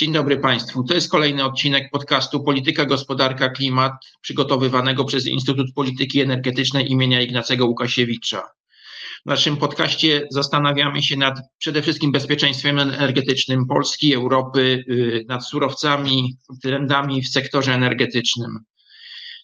Dzień dobry Państwu. To jest kolejny odcinek podcastu Polityka, Gospodarka, Klimat, przygotowywanego przez Instytut Polityki Energetycznej imienia Ignacego Łukasiewicza. W naszym podcaście zastanawiamy się nad przede wszystkim bezpieczeństwem energetycznym Polski, Europy, y, nad surowcami, trendami w sektorze energetycznym.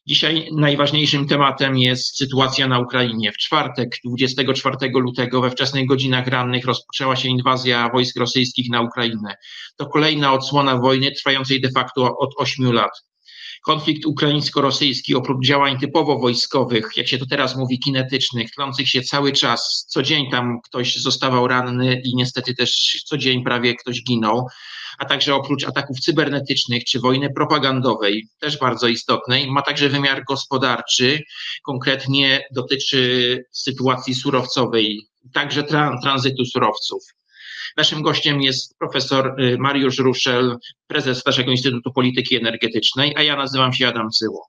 Dzisiaj najważniejszym tematem jest sytuacja na Ukrainie. W czwartek, 24 lutego, we wczesnych godzinach rannych rozpoczęła się inwazja wojsk rosyjskich na Ukrainę. To kolejna odsłona wojny trwającej de facto od 8 lat. Konflikt ukraińsko-rosyjski, oprócz działań typowo wojskowych, jak się to teraz mówi, kinetycznych, tlących się cały czas, co dzień tam ktoś zostawał ranny i niestety też co dzień prawie ktoś ginął, a także oprócz ataków cybernetycznych czy wojny propagandowej, też bardzo istotnej, ma także wymiar gospodarczy, konkretnie dotyczy sytuacji surowcowej, także tranzytu surowców. Naszym gościem jest profesor y, Mariusz Ruszel, prezes naszego Instytutu Polityki Energetycznej, a ja nazywam się Adam Cyło.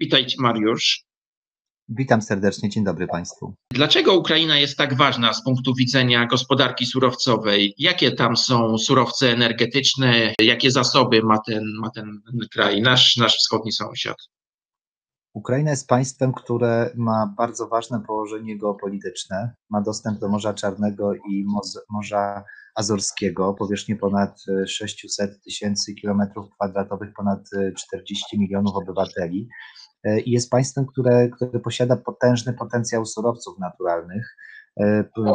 Witajcie Mariusz. Witam serdecznie, dzień dobry Państwu. Dlaczego Ukraina jest tak ważna z punktu widzenia gospodarki surowcowej? Jakie tam są surowce energetyczne? Jakie zasoby ma ten, ma ten kraj, nasz, nasz wschodni sąsiad? Ukraina jest państwem, które ma bardzo ważne położenie geopolityczne. Ma dostęp do Morza Czarnego i Morza Azorskiego, powierzchnię ponad 600 tysięcy kilometrów kwadratowych, ponad 40 milionów obywateli i jest państwem, które, które posiada potężny potencjał surowców naturalnych.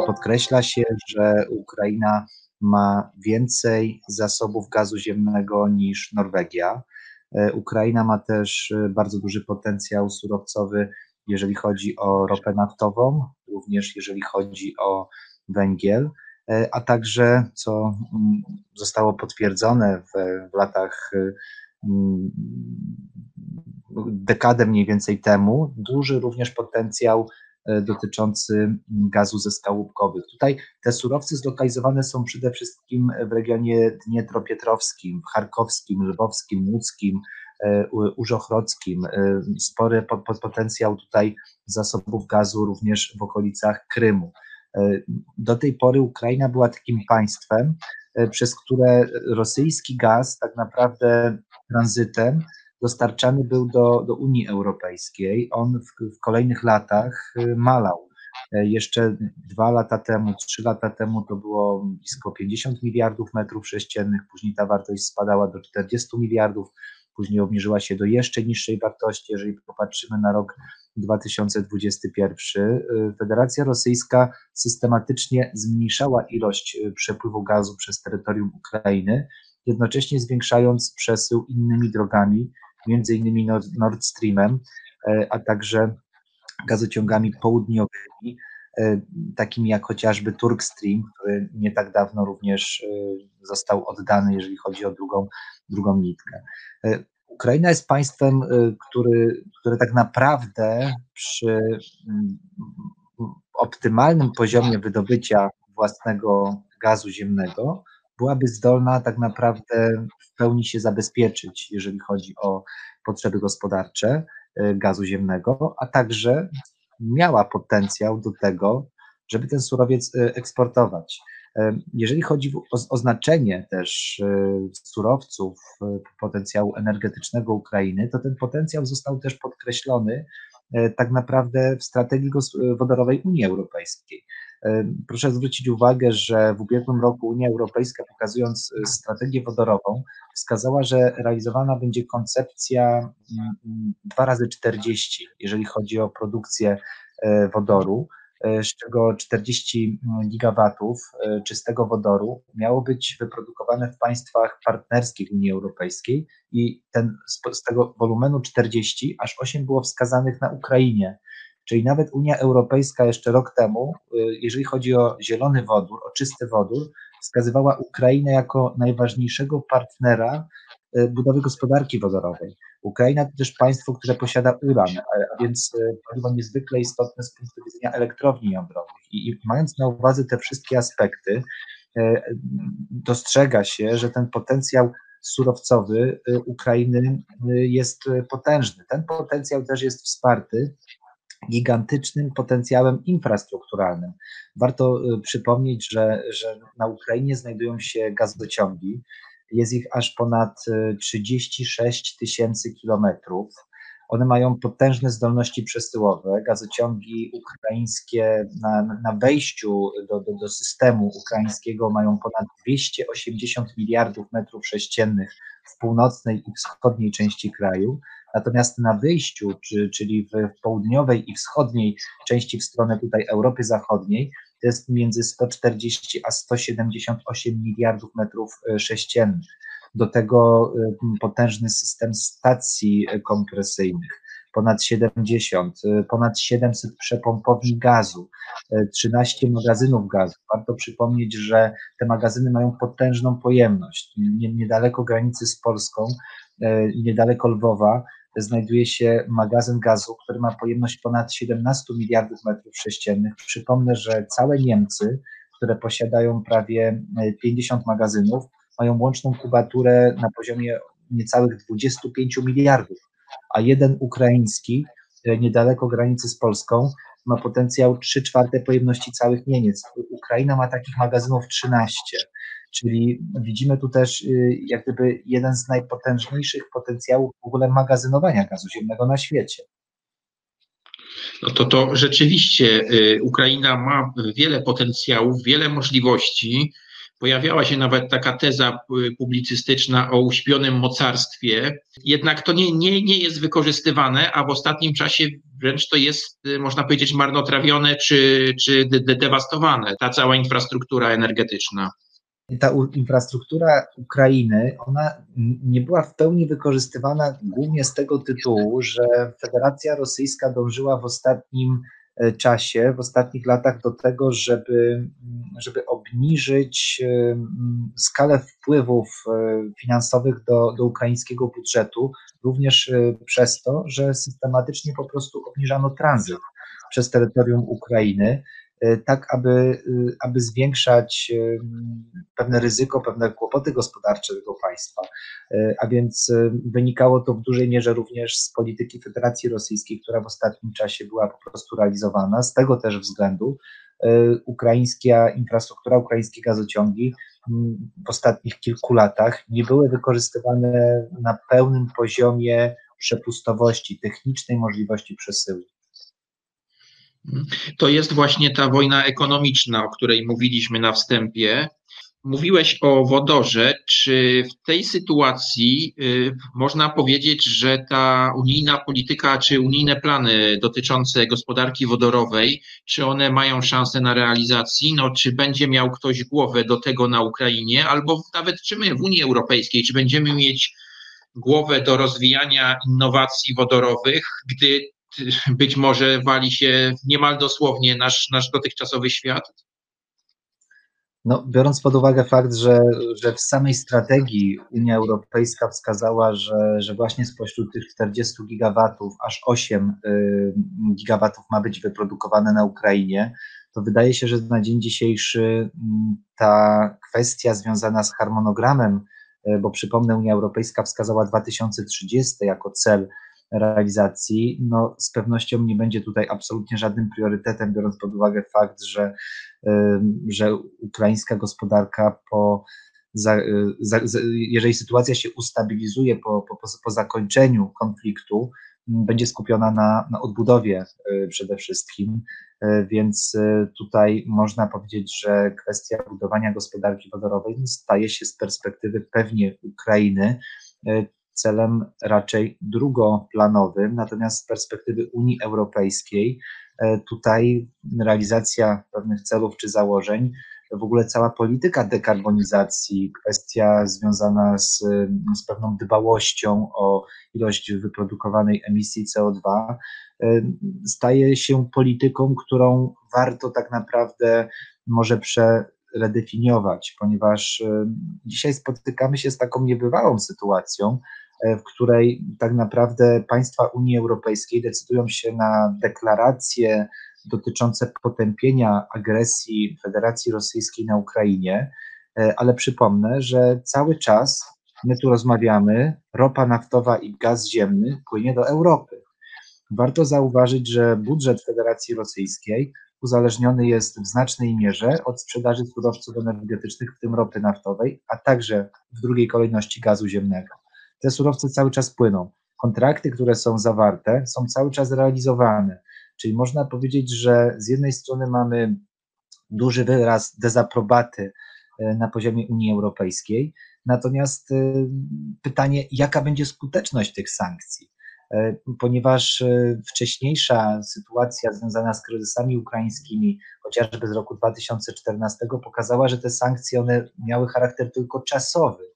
Podkreśla się, że Ukraina ma więcej zasobów gazu ziemnego niż Norwegia. Ukraina ma też bardzo duży potencjał surowcowy, jeżeli chodzi o ropę naftową, również jeżeli chodzi o węgiel, a także, co zostało potwierdzone w, w latach dekadę mniej więcej temu, duży również potencjał e, dotyczący gazu ze skałupkowych. Tutaj te surowce zlokalizowane są przede wszystkim w regionie Dnietropietrowskim, Charkowskim, Lwowskim, Łódzkim, e, Użochrockim. E, spory potencjał tutaj zasobów gazu również w okolicach Krymu. Do tej pory Ukraina była takim państwem, przez które rosyjski gaz tak naprawdę tranzytem dostarczany był do, do Unii Europejskiej. On w, w kolejnych latach y, malał. E, jeszcze dwa lata temu, trzy lata temu to było blisko 50 miliardów metrów sześciennych, później ta wartość spadała do 40 miliardów, później obniżyła się do jeszcze niższej wartości. Jeżeli popatrzymy na rok 2021, y, Federacja Rosyjska systematycznie zmniejszała ilość y, przepływu gazu przez terytorium Ukrainy, jednocześnie zwiększając przesył innymi drogami, między innymi Nord Streamem, e, a także gazociągami południowymi, e, takimi jak chociażby Turk Stream, który nie tak dawno również e, został oddany, jeżeli chodzi o drugą, drugą nitkę. Ukraina jest państwem, który, które tak naprawdę przy optymalnym poziomie wydobycia własnego gazu ziemnego byłaby zdolna tak naprawdę w pełni się zabezpieczyć, jeżeli chodzi o potrzeby gospodarcze e, gazu ziemnego, a także miała potencjał do tego, żeby ten surowiec e, eksportować. E, jeżeli chodzi o oznaczenie też surowców, potencjału energetycznego Ukrainy, to ten potencjał został też podkreślony tak naprawdę w strategii wodorowej Unii Europejskiej. Proszę zwrócić uwagę, że w ubiegłym roku Unia Europejska, pokazując e, strategię wodorową, wskazała, że realizowana będzie koncepcja 2 razy 40, jeżeli chodzi o produkcję e, wodoru, e, z czego 40 gigawatów czystego wodoru miało być wyprodukowane w państwach partnerskich Unii Europejskiej i ten, z tego wolumenu 40 aż 8 było wskazanych na Ukrainie. Czyli nawet Unia Europejska jeszcze rok temu, y, jeżeli chodzi o zielony wodór, o czysty wodór, wskazywała Ukrainę jako najważniejszego partnera y, budowy gospodarki wodorowej. Ukraina to też państwo, które posiada uran, a więc y, paliwo niezwykle istotne z punktu widzenia elektrowni jądrowych. I, I mając na uwadze te wszystkie aspekty, dostrzega się, że ten potencjał surowcowy Ukrainy jest potężny. Ten potencjał też jest wsparty gigantycznym potencjałem infrastrukturalnym. Warto y, przypomnieć, że, że na Ukrainie znajdują się gazociągi Jest ich aż ponad 36 tysięcy kilometrów. One mają potężne zdolności przesyłowe. Gazociągi ukraińskie na, na wejściu do, do, do systemu ukraińskiego mają ponad 280 miliardów metrów sześciennych w północnej i wschodniej części kraju. Natomiast na wyjściu, czy, czyli w południowej i wschodniej części w stronę tutaj Europy Zachodniej, to jest między 140 a 178 miliardów metrów e, sześciennych do tego y, potężny system stacji kompresyjnych, ponad 70, y, ponad 700 przepompowni gazu, 13 y, magazynów gazu. Warto przypomnieć, że te magazyny mają potężną pojemność. Niedaleko granicy z Polską, niedaleko Lwowa, znajduje się magazyn gazu, który ma pojemność ponad 17 miliardów metrów sześciennych. Przypomnę, że całe Niemcy, które posiadają prawie 50 magazynów, mają łączną kubaturę na poziomie niecałych 25 miliardów, a jeden ukraiński, e, niedaleko granicy z Polską, ma potencjał 3 czwarte pojemności całych Niemiec. Ukraina ma takich magazynów 13, czyli widzimy tu też y, jak gdyby jeden z najpotężniejszych potencjałów w ogóle magazynowania gazu ziemnego na świecie. No to to rzeczywiście y, Ukraina ma wiele potencjałów, wiele możliwości. Pojawiała się nawet taka teza y, publicystyczna o uśpionym mocarstwie, jednak to nie, nie, nie jest wykorzystywane, a w ostatnim czasie wręcz to jest, można powiedzieć, marnotrawione czy, czy dewastowane, ta cała infrastruktura energetyczna ta infrastruktura Ukrainy, ona nie była w pełni wykorzystywana głównie z tego tytułu, że Federacja Rosyjska dążyła w ostatnim E, czasie, w ostatnich latach do tego, żeby, żeby obniżyć e, skalę wpływów e, finansowych do, do ukraińskiego budżetu, również przez to, że systematycznie po prostu obniżano tranzyt przez terytorium Ukrainy. E, tak aby, e, aby zwiększać e, pewne ryzyko, pewne kłopoty gospodarcze tego państwa. A więc wynikało to w dużej mierze również z polityki Federacji Rosyjskiej, która w ostatnim czasie była po prostu realizowana. Z tego też względu ukraińska infrastruktura, ukraińskie gazociągi w ostatnich kilku latach nie były wykorzystywane na pełnym poziomie przepustowości, technicznej możliwości przesyłu. To jest właśnie ta wojna ekonomiczna, o której mówiliśmy na wstępie. Mówiłeś o wodorze. Czy w tej sytuacji y, można powiedzieć, że ta unijna polityka, czy unijne plany dotyczące gospodarki wodorowej, czy one mają szansę na realizacji? No, czy będzie miał ktoś głowę do tego na Ukrainie, albo nawet czy my w Unii Europejskiej, czy będziemy mieć głowę do rozwijania innowacji wodorowych, gdy być może wali się niemal dosłownie nasz, nasz dotychczasowy świat? No, biorąc pod uwagę fakt, że, że w samej strategii Unia Europejska wskazała, że, że właśnie spośród tych 40 gigawatów aż 8 y, gigawatów ma być wyprodukowane na Ukrainie, to wydaje się, że na dzień dzisiejszy mm, ta kwestia związana z harmonogramem, y, bo przypomnę, Unia Europejska wskazała 2030 jako cel realizacji, no z pewnością nie będzie tutaj absolutnie żadnym priorytetem, biorąc pod uwagę fakt, że, że ukraińska gospodarka po za, za, jeżeli sytuacja się ustabilizuje po, po, po zakończeniu konfliktu, będzie skupiona na, na odbudowie y, przede wszystkim, y, więc y, tutaj można powiedzieć, że kwestia budowania gospodarki wodorowej staje się z perspektywy pewnie Ukrainy celem raczej drugoplanowym, natomiast z perspektywy Unii Europejskiej e, tutaj realizacja pewnych celów czy założeń, w ogóle cała polityka dekarbonizacji, kwestia związana z, z pewną dbałością o ilość wyprodukowanej emisji CO2, e, staje się polityką, którą warto tak naprawdę może prze, redefiniować, ponieważ e, dzisiaj spotykamy się z taką niebywałą sytuacją, E, w której tak naprawdę państwa Unii Europejskiej decydują się na deklaracje dotyczące potępienia agresji Federacji Rosyjskiej na Ukrainie, e, ale przypomnę, że cały czas my tu rozmawiamy, ropa naftowa i gaz ziemny płynie do Europy. Warto zauważyć, że budżet Federacji Rosyjskiej uzależniony jest w znacznej mierze od sprzedaży surowców energetycznych, w tym ropy naftowej, a także w drugiej kolejności gazu ziemnego. Te surowce cały czas płyną. Kontrakty, które są zawarte, są cały czas realizowane. Czyli można powiedzieć, że z jednej strony mamy duży wyraz dezaprobaty e, na poziomie Unii Europejskiej, natomiast e, pytanie, jaka będzie skuteczność tych sankcji? E, ponieważ wcześniejsza sytuacja związana z kryzysami ukraińskimi, chociażby z roku 2014, pokazała, że te sankcje one miały charakter tylko czasowy.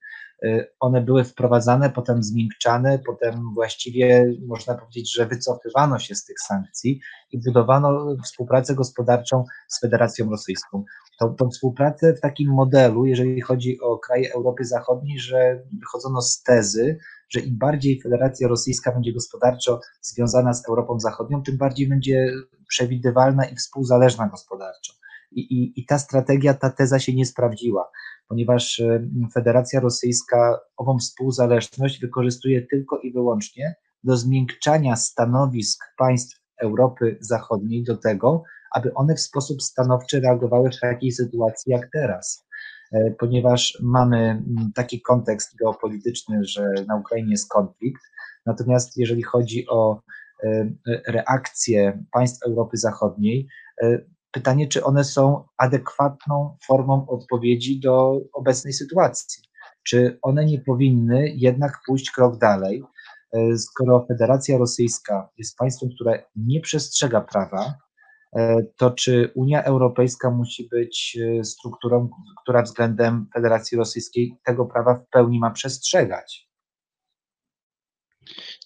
Y, one były wprowadzane, potem zmiękczane, potem właściwie można powiedzieć, że wycofywano się z tych sankcji i budowano współpracę gospodarczą z Federacją Rosyjską. Tą, tą współpracę w takim modelu, jeżeli chodzi o kraje Europy Zachodniej, że wychodzono z tezy, że im bardziej Federacja Rosyjska będzie gospodarczo związana z Europą Zachodnią, tym bardziej będzie przewidywalna i współzależna gospodarczo. I, i, I ta strategia, ta teza się nie sprawdziła ponieważ e, Federacja Rosyjska ową współzależność wykorzystuje tylko i wyłącznie do zmiękczania stanowisk państw Europy Zachodniej do tego, aby one w sposób stanowczy reagowały w takiej sytuacji jak teraz. E, ponieważ mamy taki kontekst geopolityczny, że na Ukrainie jest konflikt, natomiast jeżeli chodzi o e, reakcję państw Europy Zachodniej, Pytanie, czy one są adekwatną formą odpowiedzi do obecnej sytuacji? Czy one nie powinny jednak pójść krok dalej, e, skoro Federacja Rosyjska jest państwem, które nie przestrzega prawa, e, to czy Unia Europejska musi być e, strukturą, która względem Federacji Rosyjskiej tego prawa w pełni ma przestrzegać?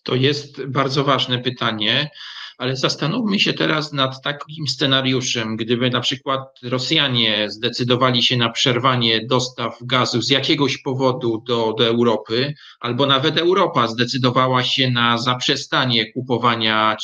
To jest bardzo ważne pytanie ale zastanówmy się teraz nad takim scenariuszem, gdyby na przykład Rosjanie zdecydowali się na przerwanie dostaw gazu z jakiegoś powodu do, do Europy, albo nawet Europa zdecydowała się na zaprzestanie kupowania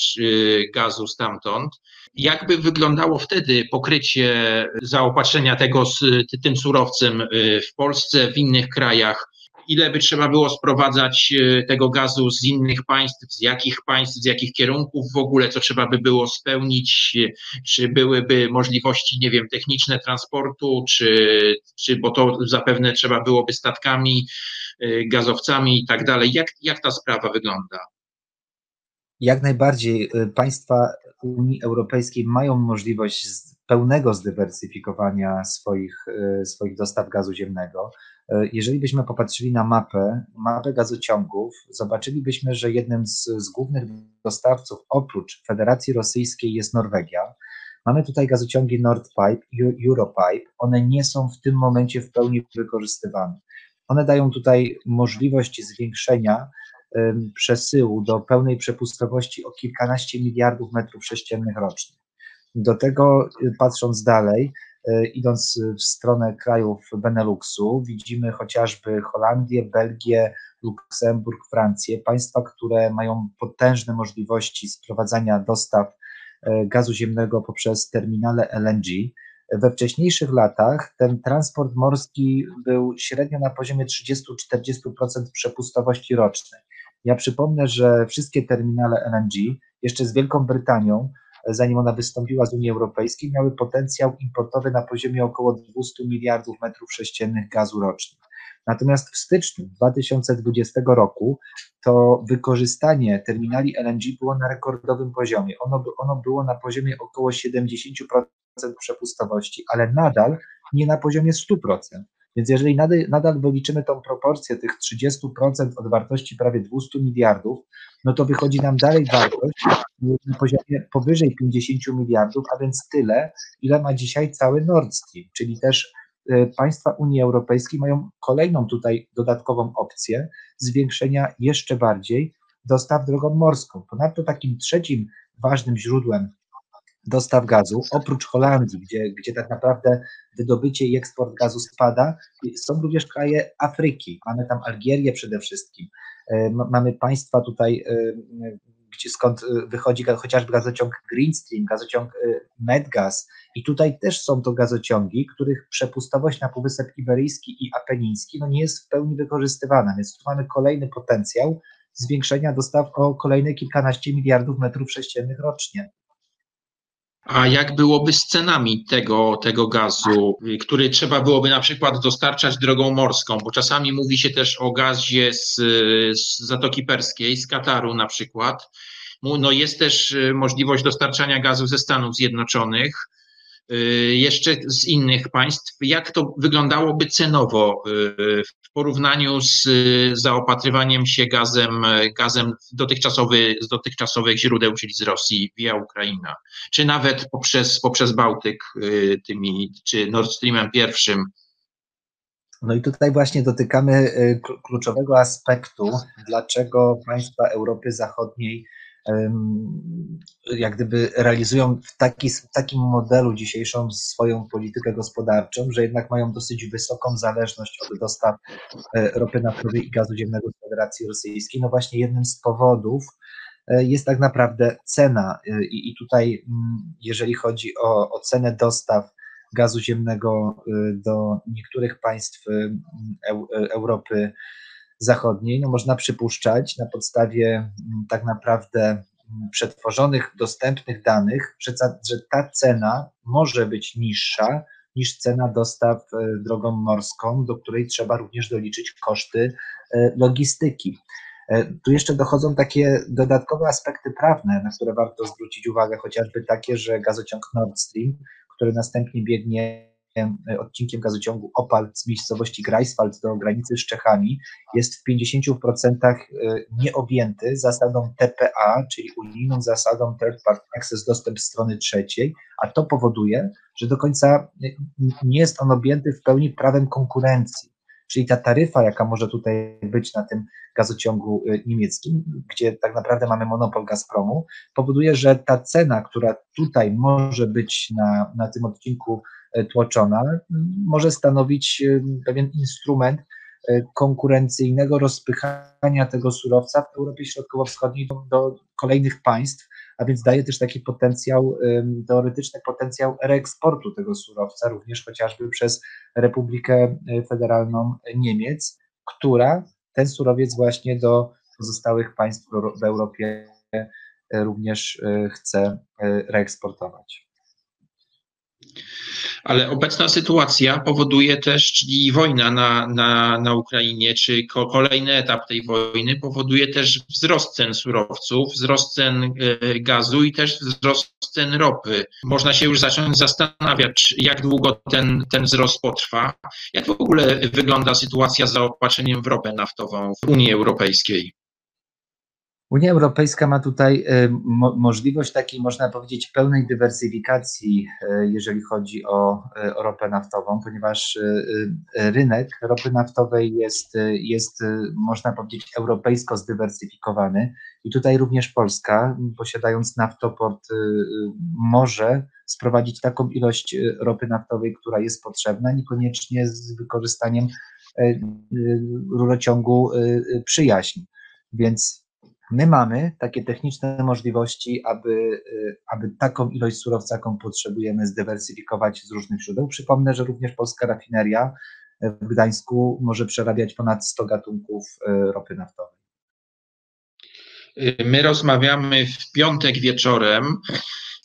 gazu stamtąd. Jakby wyglądało wtedy pokrycie zaopatrzenia tego z tym surowcem y, w Polsce, w innych krajach? ile by trzeba było sprowadzać e, tego gazu z innych państw, z jakich państw, z jakich kierunków w ogóle, co trzeba by było spełnić, czy byłyby możliwości, nie wiem, techniczne transportu, czy, czy bo to zapewne trzeba byłoby statkami, e, gazowcami i tak dalej. Jak, jak ta sprawa wygląda? Jak najbardziej państwa Unii Europejskiej mają możliwość pełnego zdywersyfikowania swoich, swoich dostaw gazu ziemnego. E, jeżeli byśmy popatrzyli na mapę, mapę gazociągów, zobaczylibyśmy, że jednym z, z głównych dostawców oprócz Federacji Rosyjskiej jest Norwegia. Mamy tutaj gazociągi Nordpipe, Europipe. One nie są w tym momencie w pełni wykorzystywane. One dają tutaj możliwość zwiększenia przesyłu do pełnej przepustowości o kilkanaście miliardów metrów sześciennych rocznie. Do tego, patrząc dalej, E, idąc w stronę krajów Beneluxu, widzimy chociażby Holandię, Belgię, Luksemburg, Francję, państwa, które mają potężne możliwości sprowadzania dostaw e, gazu ziemnego poprzez terminale LNG. We wcześniejszych latach ten transport morski był średnio na poziomie 30-40% przepustowości rocznej. Ja przypomnę, że wszystkie terminale LNG, jeszcze z Wielką Brytanią, zanim ona wystąpiła z Unii Europejskiej, miały potencjał importowy na poziomie około 200 miliardów metrów sześciennych gazu rocznie. Natomiast w styczniu 2020 roku to wykorzystanie terminali LNG było na rekordowym poziomie. Ono, ono było na poziomie około 70% przepustowości, ale nadal nie na poziomie 100%. Więc jeżeli nadal, nadal wyliczymy tą proporcję tych 30% od wartości prawie 200 miliardów, no to wychodzi nam dalej wartość na poziomie powyżej 50 miliardów, a więc tyle, ile ma dzisiaj cały Nord Stream, czyli też e, państwa Unii Europejskiej mają kolejną tutaj dodatkową opcję zwiększenia jeszcze bardziej dostaw drogą morską. Ponadto takim trzecim ważnym źródłem dostaw gazu, oprócz Holandii, gdzie, gdzie tak naprawdę wydobycie i eksport gazu spada, są również kraje Afryki. Mamy tam Algierię przede wszystkim. E, mamy państwa tutaj, e, gdzie skąd e, wychodzi chociażby gazociąg Greenstream, gazociąg Medgas i tutaj też są to gazociągi, których przepustowość na Półwysep Iberyjski i Apeniński no nie jest w pełni wykorzystywana, więc tu mamy kolejny potencjał zwiększenia dostaw o kolejne kilkanaście miliardów metrów sześciennych rocznie. A jak byłoby z cenami tego, tego gazu, który trzeba byłoby na przykład dostarczać drogą morską? Bo czasami mówi się też o gazie z, z Zatoki Perskiej, z Kataru na przykład. No jest też y, możliwość dostarczania gazu ze Stanów Zjednoczonych. Y, jeszcze z innych państw. Jak to wyglądało cenowo y, porównaniu z zaopatrywaniem się gazem, gazem dotychczasowy, z dotychczasowych źródeł, czyli z Rosji via Ukraina, czy nawet poprzez, poprzez Bałtyk y, tymi, czy Nord Streamem pierwszym? No i tutaj właśnie dotykamy kluczowego aspektu, dlaczego państwa Europy Zachodniej jak gdyby realizują w, taki, w takim modelu dzisiejszą swoją politykę gospodarczą, że jednak mają dosyć wysoką zależność od dostaw e, ropy naftowej i gazu ziemnego z Federacji Rosyjskiej. No właśnie jednym z powodów e, jest tak naprawdę cena e, i, i tutaj mm, jeżeli chodzi o, o cenę dostaw gazu ziemnego do niektórych państw Europy zachodniej, no można przypuszczać na podstawie mm, tak naprawdę mm, przetworzonych, dostępnych danych, że ta, że ta cena może być niższa niż cena dostaw e, drogą morską, do której trzeba również doliczyć koszty e, logistyki. E, tu jeszcze dochodzą takie dodatkowe aspekty prawne, na które warto zwrócić uwagę, chociażby takie, że gazociąg Nord Stream, który następnie biegnie odcinkiem gazociągu Opal z miejscowości Greifswald do granicy z Czechami jest w 50% e, nieobjęty zasadą TPA, czyli unijną zasadą Third Party Access, dostęp strony trzeciej, a to powoduje, że do końca nie jest on objęty w pełni prawem konkurencji. Czyli ta taryfa, jaka może tutaj być na tym gazociągu e, niemieckim, gdzie tak naprawdę mamy monopol Gazpromu, powoduje, że ta cena, która tutaj może być na, na tym odcinku tłoczona, może stanowić e, pewien instrument e, konkurencyjnego rozpychania tego surowca w Europie Środkowo-Wschodniej do, do, kolejnych państw, a więc daje też taki potencjał, teoretyczny potencjał reeksportu tego surowca, również chociażby przez Republikę Federalną Niemiec, która ten surowiec właśnie do pozostałych państw w Europie e, również chce reeksportować. Ale obecna sytuacja powoduje też, czyli wojna na, na, na Ukrainie, czy kolejny etap tej wojny powoduje też wzrost cen surowców, wzrost cen e, gazu i też wzrost cen ropy. Można się już zacząć zastanawiać, jak długo ten, ten wzrost potrwa. Jak w ogóle wygląda sytuacja z zaopatrzeniem w ropę naftową w Unii Europejskiej? Unia Europejska ma tutaj e, mo możliwość takiej, można powiedzieć, pełnej dywersyfikacji, e, jeżeli chodzi o, e, o ropę naftową, ponieważ rynek ropy naftowej jest, jest, można powiedzieć, europejsko zdywersyfikowany i tutaj również Polska, posiadając naftoport, może sprowadzić taką ilość ropy naftowej, która jest potrzebna, niekoniecznie z wykorzystaniem rurociągu przyjaźń. Więc My mamy takie techniczne możliwości, aby, y, aby taką ilość surowca, jaką potrzebujemy, zdywersyfikować z różnych źródeł. Przypomnę, że również polska rafineria w Gdańsku może przerabiać ponad 100 gatunków y, ropy naftowej. My rozmawiamy w piątek wieczorem.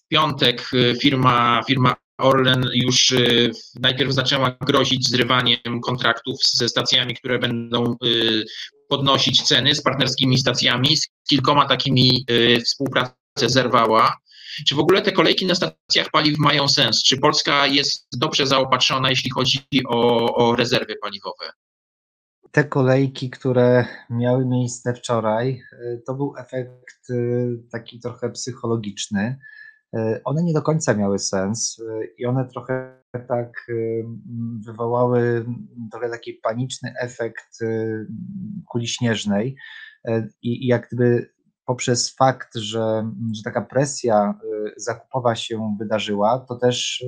W piątek y, firma, firma Orlen już najpierw zaczęła grozić zrywaniem kontraktów ze stacjami, które będą podnosić ceny z partnerskimi stacjami, z kilkoma takimi y, współpracę zerwała. Czy w ogóle te kolejki na stacjach paliw mają sens? Czy Polska jest dobrze zaopatrzona, jeśli chodzi o, o rezerwy paliwowe? Te kolejki, które miały miejsce wczoraj, y, to był efekt y, taki trochę psychologiczny. One nie do końca miały sens i one trochę tak wywołały trochę taki paniczny efekt y, kuli śnieżnej e, i jak gdyby poprzez fakt, że, że taka presja y, zakupowa się wydarzyła, to też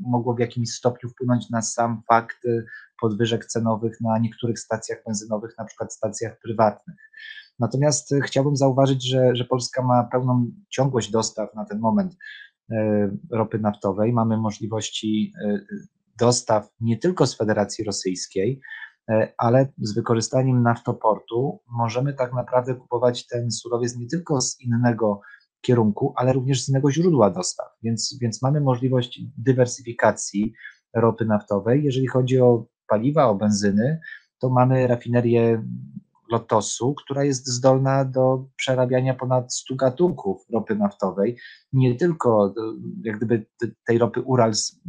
mogło w jakimś stopniu wpłynąć na sam fakt y, podwyżek cenowych na niektórych stacjach benzynowych, na przykład stacjach prywatnych. Natomiast chciałbym zauważyć, że, że Polska ma pełną ciągłość dostaw na ten moment. E, ropy naftowej. Mamy możliwości e, dostaw nie tylko z Federacji Rosyjskiej, e, ale z wykorzystaniem naftoportu możemy tak naprawdę kupować ten surowiec nie tylko z innego kierunku, ale również z innego źródła dostaw. Więc, więc mamy możliwość dywersyfikacji ropy naftowej. Jeżeli chodzi o paliwa, o benzyny, to mamy rafinerię Lotosu, która jest zdolna do przerabiania ponad 100 gatunków ropy naftowej, nie tylko jak gdyby tej ropy Urals,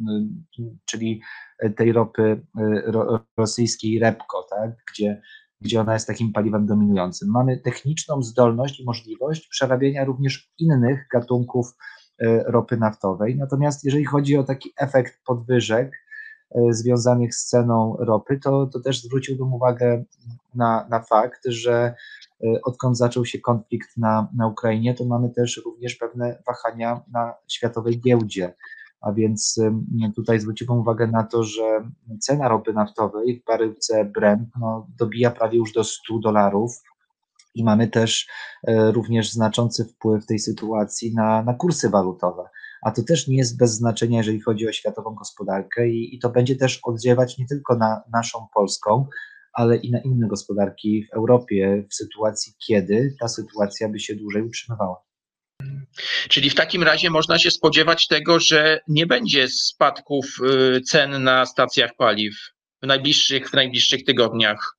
czyli tej ropy rosyjskiej Repko, tak, gdzie, gdzie ona jest takim paliwem dominującym. Mamy techniczną zdolność i możliwość przerabiania również innych gatunków e, ropy naftowej. Natomiast jeżeli chodzi o taki efekt podwyżek, E, związanych z ceną ropy, to, to też zwróciłbym uwagę na, na fakt, że e, odkąd zaczął się konflikt na, na Ukrainie, to mamy też również pewne wahania na światowej giełdzie. A więc tutaj zwróciłbym uwagę na to, że cena ropy naftowej w baryłce Brent no, dobija prawie już do 100 dolarów i mamy też e, również znaczący wpływ tej sytuacji na, na kursy walutowe a to też nie jest bez znaczenia, jeżeli chodzi o światową gospodarkę i, i to będzie też oddziaływać nie tylko na naszą polską, ale i na inne gospodarki w Europie w sytuacji, kiedy ta sytuacja by się dłużej utrzymywała. Czyli w takim razie można się spodziewać tego, że nie będzie spadków y, cen na stacjach paliw w najbliższych, w najbliższych tygodniach.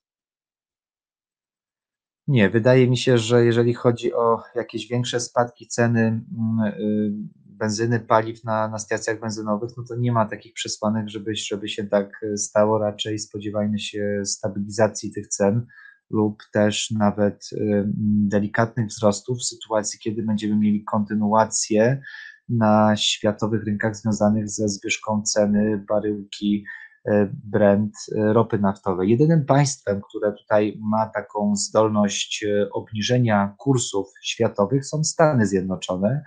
Nie, wydaje mi się, że jeżeli chodzi o jakieś większe spadki ceny mm, y, benzyny, paliw na, na stacjach benzynowych, no to nie ma takich przesłanek, żeby, żeby się tak e, stało. Raczej spodziewajmy się stabilizacji tych cen lub też nawet e, delikatnych wzrostów w sytuacji, kiedy będziemy mieli kontynuację na światowych rynkach związanych ze zwyżką ceny baryłki e, Brent ropy naftowej. Jedynym państwem, które tutaj ma taką zdolność obniżenia kursów światowych są Stany Zjednoczone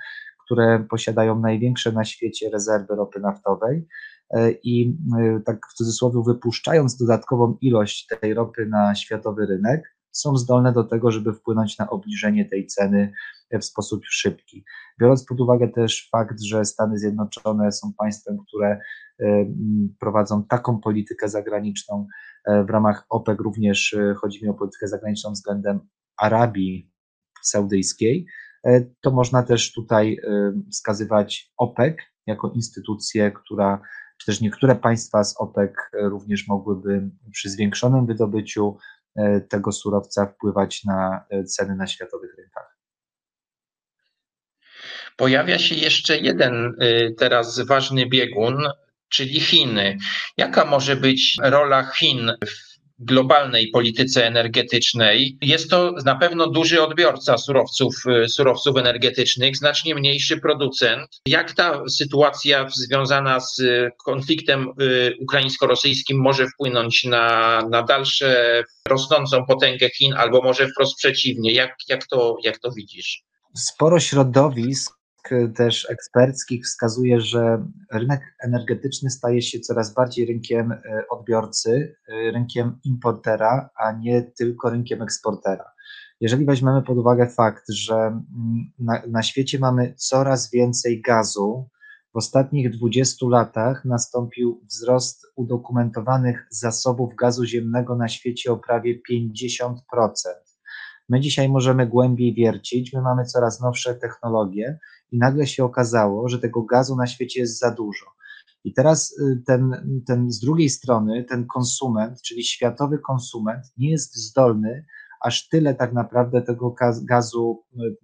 które posiadają największe na świecie rezerwy ropy naftowej e, i e, tak w cudzysłowie wypuszczając dodatkową ilość tej ropy na światowy rynek, są zdolne do tego, żeby wpłynąć na obniżenie tej ceny w sposób szybki. Biorąc pod uwagę też fakt, że Stany Zjednoczone są państwem, które e, prowadzą taką politykę zagraniczną w ramach OPEC, również chodzi mi o politykę zagraniczną względem Arabii Saudyjskiej, to można też tutaj e, wskazywać OPEC jako instytucję, która, czy też niektóre państwa z OPEC również mogłyby przy zwiększonym wydobyciu e, tego surowca wpływać na ceny na światowych rynkach. Pojawia się jeszcze jeden teraz ważny biegun, czyli Chiny. Jaka może być rola Chin w globalnej polityce energetycznej. Jest to na pewno duży odbiorca surowców, y, surowców energetycznych, znacznie mniejszy producent. Jak ta sytuacja związana z y, konfliktem y, ukraińsko-rosyjskim może wpłynąć na, na dalsze rosnącą potęgę Chin, albo może wprost przeciwnie? Jak, jak, to, jak to widzisz? Sporo środowisk też eksperckich wskazuje, że rynek energetyczny staje się coraz bardziej rynkiem e, odbiorcy, e, rynkiem importera, a nie tylko rynkiem eksportera. Jeżeli weźmiemy pod uwagę fakt, że mm, na, na świecie mamy coraz więcej gazu, w ostatnich 20 latach nastąpił wzrost udokumentowanych zasobów gazu ziemnego na świecie o prawie 50%. My dzisiaj możemy głębiej wiercić, my mamy coraz nowsze technologie i nagle się okazało, że tego gazu na świecie jest za dużo. I teraz y, ten, ten z drugiej strony, ten konsument, czyli światowy konsument, nie jest zdolny aż tyle tak naprawdę tego gazu y,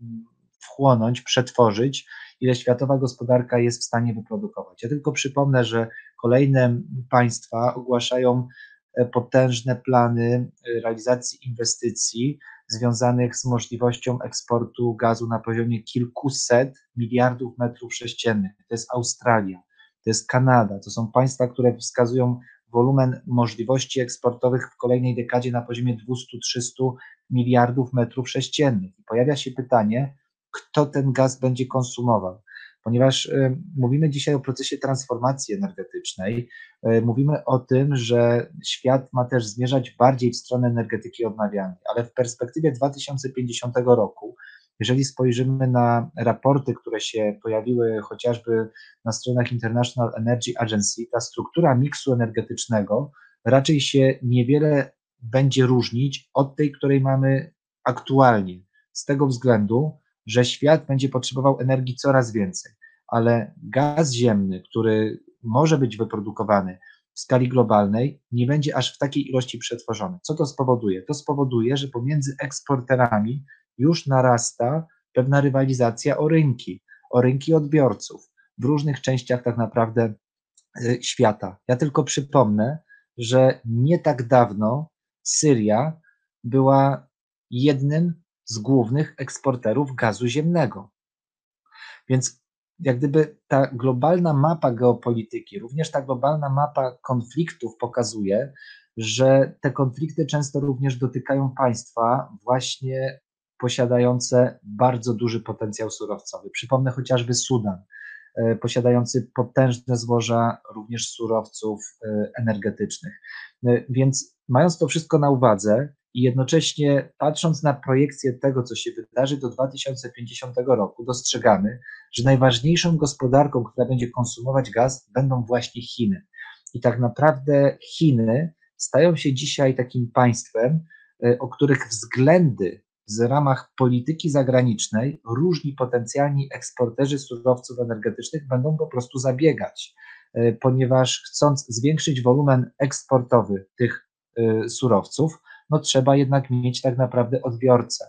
wchłonąć, przetworzyć, ile światowa gospodarka jest w stanie wyprodukować. Ja tylko przypomnę, że kolejne państwa ogłaszają e, potężne plany y, realizacji inwestycji związanych z możliwością eksportu gazu na poziomie kilkuset miliardów metrów sześciennych. To jest Australia, to jest Kanada, to są państwa, które wskazują wolumen możliwości eksportowych w kolejnej dekadzie na poziomie 200-300 miliardów metrów sześciennych. I pojawia się pytanie, kto ten gaz będzie konsumował ponieważ y, mówimy dzisiaj o procesie transformacji energetycznej. Y, mówimy o tym, że świat ma też zmierzać bardziej w stronę energetyki odnawialnej, ale w perspektywie 2050 roku, jeżeli spojrzymy na raporty, które się pojawiły chociażby na stronach International Energy Agency, ta struktura miksu energetycznego raczej się niewiele będzie różnić od tej, której mamy aktualnie. Z tego względu, że świat będzie potrzebował energii coraz więcej, ale gaz ziemny, który może być wyprodukowany w skali globalnej, nie będzie aż w takiej ilości przetworzony. Co to spowoduje? To spowoduje, że pomiędzy eksporterami już narasta pewna rywalizacja o rynki, o rynki odbiorców w różnych częściach tak naprawdę y, świata. Ja tylko przypomnę, że nie tak dawno Syria była jednym z głównych eksporterów gazu ziemnego. Więc jak gdyby ta globalna mapa geopolityki, również ta globalna mapa konfliktów pokazuje, że te konflikty często również dotykają państwa właśnie posiadające bardzo duży potencjał surowcowy. Przypomnę chociażby Sudan, e, posiadający potężne złoża również surowców e, energetycznych. E, więc mając to wszystko na uwadze i jednocześnie patrząc na projekcję tego, co się wydarzy do 2050 roku, dostrzegamy, że najważniejszą gospodarką, która będzie konsumować gaz, będą właśnie Chiny. I tak naprawdę Chiny stają się dzisiaj takim państwem, o których względy w ramach polityki zagranicznej różni potencjalni eksporterzy surowców energetycznych będą po prostu zabiegać, e, ponieważ chcąc zwiększyć wolumen eksportowy tych e, surowców, no trzeba jednak mieć tak naprawdę odbiorcę.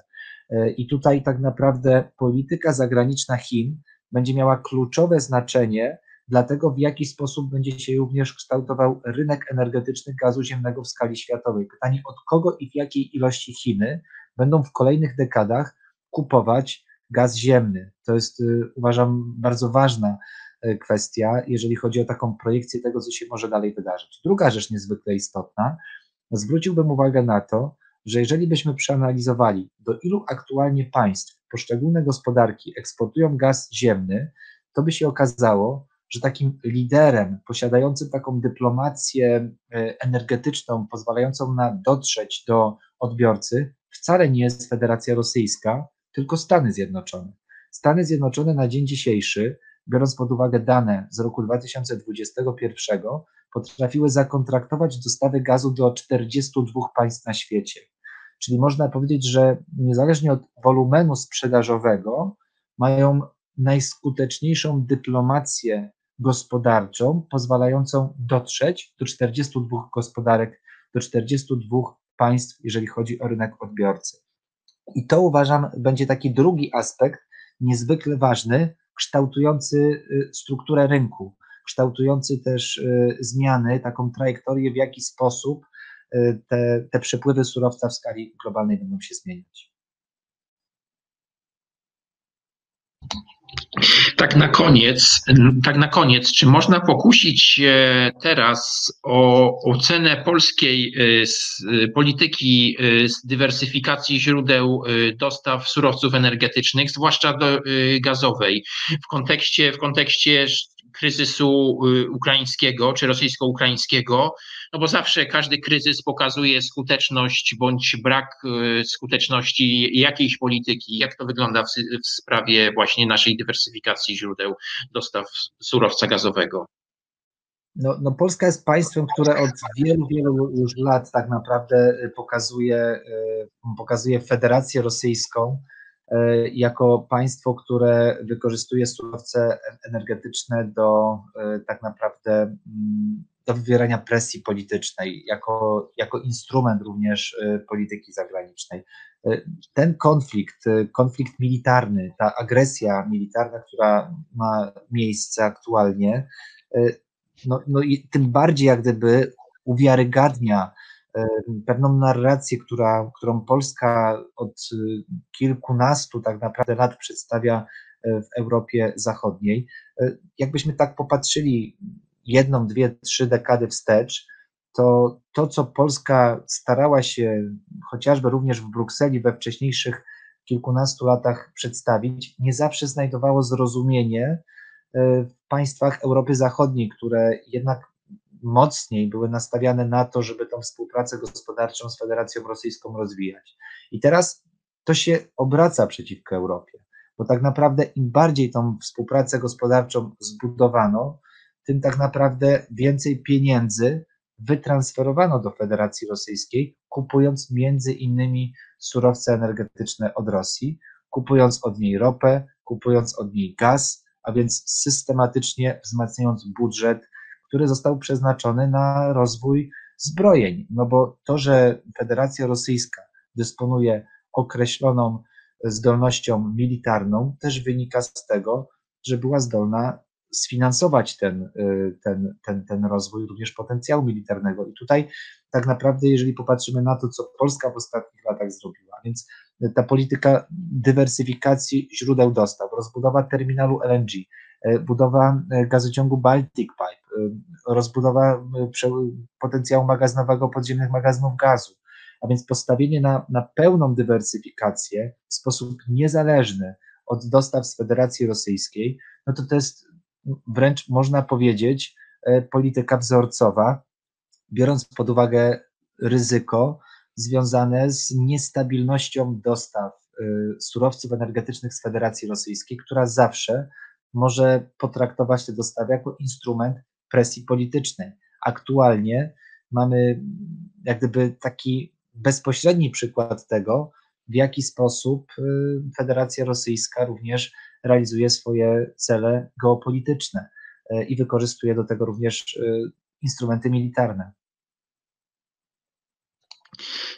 E, I tutaj tak naprawdę polityka zagraniczna Chin będzie miała kluczowe znaczenie dla tego, w jaki sposób będzie się również kształtował rynek energetyczny gazu ziemnego w skali światowej. Pytanie, od kogo i w jakiej ilości Chiny będą w kolejnych dekadach kupować gaz ziemny. To jest, y, uważam, bardzo ważna y, kwestia, jeżeli chodzi o taką projekcję tego, co się może dalej wydarzyć. Druga rzecz niezwykle istotna, zwróciłbym uwagę na to, że jeżeli byśmy przeanalizowali, do ilu aktualnie państw poszczególne gospodarki eksportują gaz ziemny, to by się okazało, że takim liderem posiadającym taką dyplomację y, energetyczną, pozwalającą na dotrzeć do odbiorcy, wcale nie jest Federacja Rosyjska, tylko Stany Zjednoczone. Stany Zjednoczone na dzień dzisiejszy, biorąc pod uwagę dane z roku 2021, potrafiły zakontraktować dostawy gazu do 42 państw na świecie. Czyli można powiedzieć, że niezależnie od wolumenu sprzedażowego, mają najskuteczniejszą dyplomację gospodarczą, pozwalającą dotrzeć do 42 gospodarek, do 42 państw, jeżeli chodzi o rynek odbiorcy. I to uważam będzie taki drugi aspekt niezwykle ważny, kształtujący y, strukturę rynku, kształtujący też y, zmiany, taką trajektorię, w jaki sposób y, te, te przepływy surowca w skali globalnej będą się zmieniać. Tak na koniec, tak na koniec, czy można pokusić się teraz o ocenę polskiej y, polityki y, dywersyfikacji źródeł dostaw surowców energetycznych, zwłaszcza do gazowej, w kontekście, w kontekście kryzysu y, ukraińskiego czy rosyjsko-ukraińskiego, no bo zawsze każdy kryzys pokazuje skuteczność bądź brak y, skuteczności jakiejś polityki. Jak to wygląda w, w sprawie właśnie naszej dywersyfikacji źródeł dostaw surowca gazowego? No, no, Polska jest państwem, które od wielu, wielu już lat tak naprawdę pokazuje, y, pokazuje Federację Rosyjską jako państwo, które wykorzystuje surowce energetyczne do e, tak naprawdę mm, do wywierania presji politycznej, jako, jako instrument również e, polityki zagranicznej. Ten konflikt, konflikt militarny, ta agresja militarna, która ma miejsce aktualnie, no, no i tym bardziej jak gdyby uwiarygadnia pewną narrację, która, którą Polska od y, kilkunastu tak naprawdę lat przedstawia e, w Europie Zachodniej. E, jakbyśmy tak popatrzyli jedną, dwie, trzy dekady wstecz, to to, co Polska starała się chociażby również w Brukseli we wcześniejszych kilkunastu latach przedstawić, nie zawsze znajdowało zrozumienie e, w państwach Europy Zachodniej, które jednak mocniej były nastawiane na to, żeby tą współpracę gospodarczą z Federacją Rosyjską rozwijać. I teraz to się obraca przeciwko Europie, bo tak naprawdę im bardziej tą współpracę gospodarczą zbudowano, tym tak naprawdę więcej pieniędzy wytransferowano do Federacji Rosyjskiej, kupując między innymi surowce energetyczne od Rosji, kupując od niej ropę, kupując od niej gaz, a więc systematycznie wzmacniając budżet, który został przeznaczony na rozwój zbrojeń. No bo to, że Federacja Rosyjska dysponuje określoną zdolnością militarną, też wynika z tego, że była zdolna sfinansować ten, y, ten, ten, ten rozwój również potencjału militarnego. I tutaj tak naprawdę, jeżeli popatrzymy na to, co Polska w ostatnich latach zrobiła, więc ta polityka dywersyfikacji źródeł dostaw, rozbudowa terminalu LNG, y, budowa y, gazociągu Baltic Pipe, rozbudowa potencjału magazynowego podziemnych magazynów gazu, a więc postawienie na, na pełną dywersyfikację w sposób niezależny od dostaw z Federacji Rosyjskiej, no to to jest wręcz można powiedzieć e, polityka wzorcowa, biorąc pod uwagę ryzyko związane z niestabilnością dostaw surowców energetycznych z Federacji Rosyjskiej, która zawsze może potraktować te dostawy jako instrument presji politycznej. Aktualnie mamy jak gdyby taki bezpośredni przykład tego, w jaki sposób y, Federacja Rosyjska również realizuje swoje cele geopolityczne y, i wykorzystuje do tego również y, instrumenty militarne.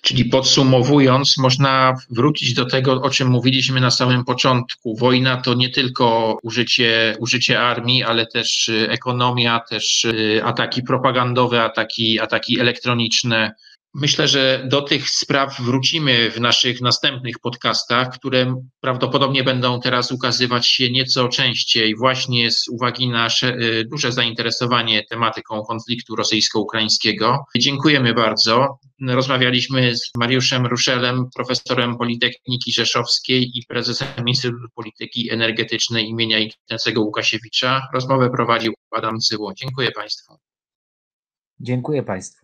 Czyli podsumowując, można wrócić do tego, o czym mówiliśmy na samym początku. Wojna to nie tylko użycie, użycie armii, ale też ekonomia, też ataki propagandowe, ataki, ataki elektroniczne, Myślę, że do tych spraw wrócimy w naszych następnych podcastach, które prawdopodobnie będą teraz ukazywać się nieco częściej, właśnie z uwagi na y, duże zainteresowanie tematyką konfliktu rosyjsko-ukraińskiego. Dziękujemy bardzo. Rozmawialiśmy z Mariuszem Ruszelem, profesorem Politechniki Rzeszowskiej i prezesem Instytutu Polityki Energetycznej imienia Ignacego Łukasiewicza. Rozmowę prowadził Adam Cyło. Dziękuję Państwu. Dziękuję Państwu.